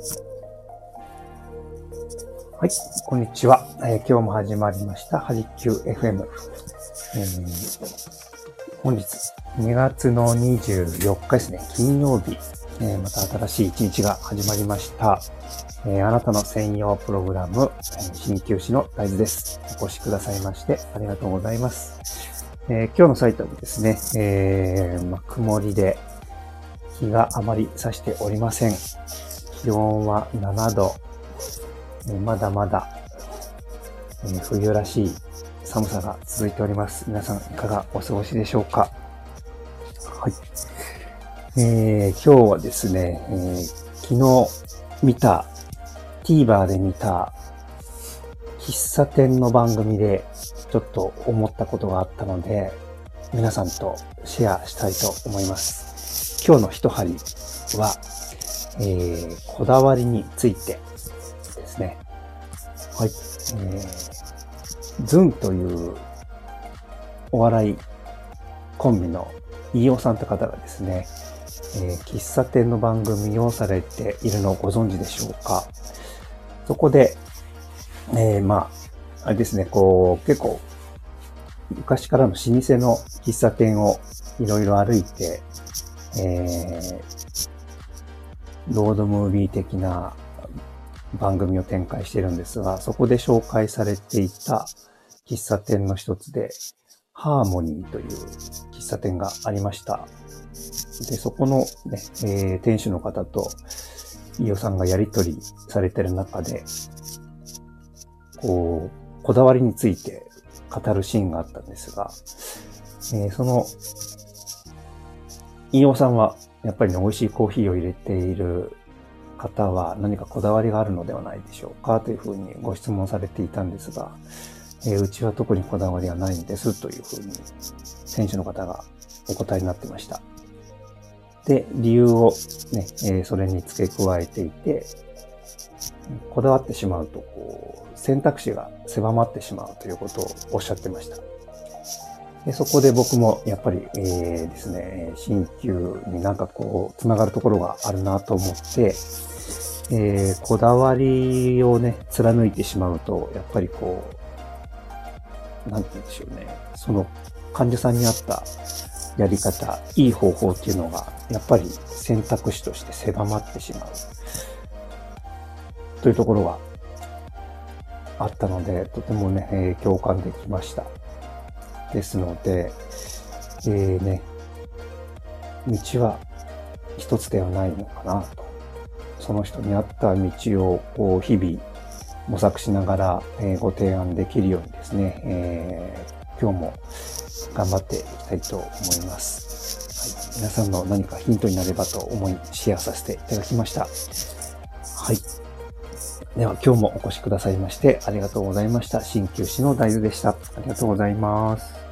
はい、こんにちは。えー今日も始まりました、はじきゅう FM。えー本日、2月の24日ですね、金曜日、えーまた新しい一日が始まりました。えあなたの専用プログラム、えー鍼灸師の大豆です。お越しくださいまして、ありがとうございます。え今日のサイトもですね、えま曇りで、日があまり差しておりません。気温は7度、まだまだ、冬らしい寒さが続いております。皆さんいかがお過ごしでしょうか？はい。えー今日はですね、えー昨日見た、TVer で見た、喫茶店の番組でちょっと思ったことがあったので、皆さんとシェアしたいと思います。今日の一針は、えーこだわりについてですね。はい。えーズンというお笑いコンビの飯尾さんって方がですね、えー喫茶店の番組をされているのをご存知でしょうかそこで、えーまあ、あれですね、こう、結構、昔からの老舗の喫茶店をいろいろ歩いて、えーロードムービー的な番組を展開してるんですが、そこで紹介されていた喫茶店の一つで、ハーモニーという喫茶店がありました。で、そこのね、えー店主の方と飯尾さんがやりとりされてる中で、こう、こだわりについて語るシーンがあったんですが、えーその、飯尾さんはやっぱりね、美味しいコーヒーを入れている方は何かこだわりがあるのではないでしょうかというふうにご質問されていたんですが、えーうちは特にこだわりはないんですというふうに選手の方がお答えになってました。で、理由をね、えーそれに付け加えていて、こだわってしまうと、こう、選択肢が狭まってしまうということをおっしゃってました。でそこで僕もやっぱり、えーですね、鍼灸になんかこう、つながるところがあるなと思って、えーこだわりをね、貫いてしまうと、やっぱりこう、なんて言うんでしょうね、その患者さんに合ったやり方、いい方法っていうのが、やっぱり選択肢として狭まってしまう。というところがあったので、とてもね、えー共感できました。ですので、えーね、道は一つではないのかなと。その人に合った道を日々模索しながら、えーご提案できるようにですね、えー今日も頑張っていきたいと思います。はい、皆さんの何かヒントになればと思いシェアさせていただきました。はい。では今日もお越しくださいましてありがとうございました。鍼灸師の大豆でした。ありがとうございます。